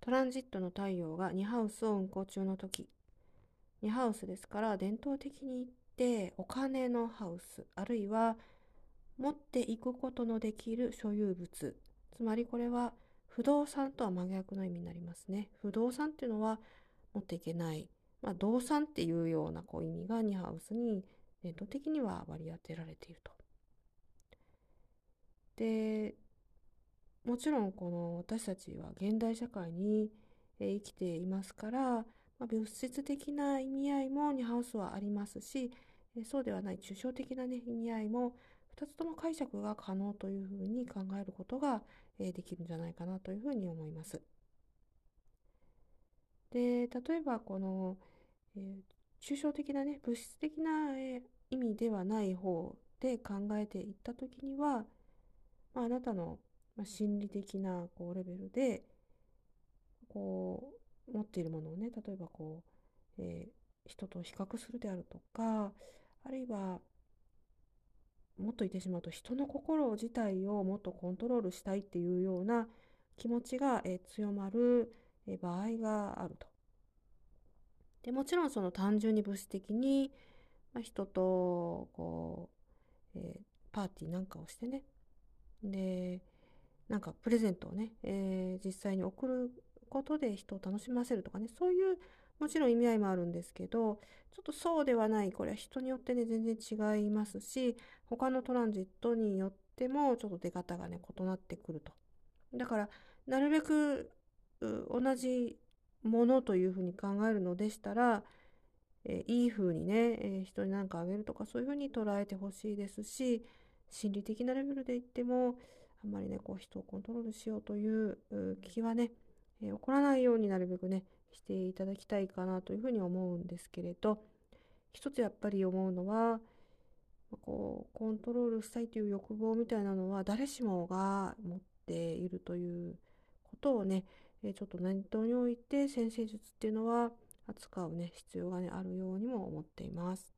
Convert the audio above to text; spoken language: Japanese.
トランジットの太陽が2ハウスを運行中の時2ハウスですから伝統的に言ってお金のハウスあるいは持っていくことのできる所有物つまりこれは不動産とは真逆の意味になりますね不動産っていうのは持っていけない、まあ、動産っていうようなこう意味が2ハウスに伝統的には割り当てられていると。でもちろんこの私たちは現代社会に生きていますから、まあ、物質的な意味合いもニハウスはありますしそうではない抽象的な、ね、意味合いも2つとも解釈が可能というふうに考えることができるんじゃないかなというふうに思います。で例えばこの、えー、抽象的なね物質的な、えー、意味ではない方で考えていった時には、まあ、あなたの、まあ、心理的なこうレベルでこう持っているものをね例えばこう、えー、人と比較するであるとかあるいはもっと言ってしまうと人の心自体をもっとコントロールしたいっていうような気持ちが、え強まる、え場合があると。でもちろんその単純に物質的に、まあ、人とこう、えー、パーティーなんかをしてねでなんかプレゼントをね、えー、実際に送ることで人を楽しませるとかねそういうもちろん意味合いもあるんですけどちょっとそうではないこれは人によってね全然違いますし他のトランジットによってもちょっと出方がね異なってくると。だからなるべく同じものというふうに考えるのでしたら、えー、いいふうにね、えー、人に何かあげるとかそういうふうに捉えてほしいですし心理的なレベルで言ってもあんまりねこう人をコントロールしようという気はね、えー、起こらないようになるべくねしていただきたいかなというふうに思うんですけれど一つやっぱり思うのはこうコントロールしたいという欲望みたいなのは誰しもが持っているということをねちょっと念頭に置いて先生術っていうのは扱うね必要がねあるようにも思っています。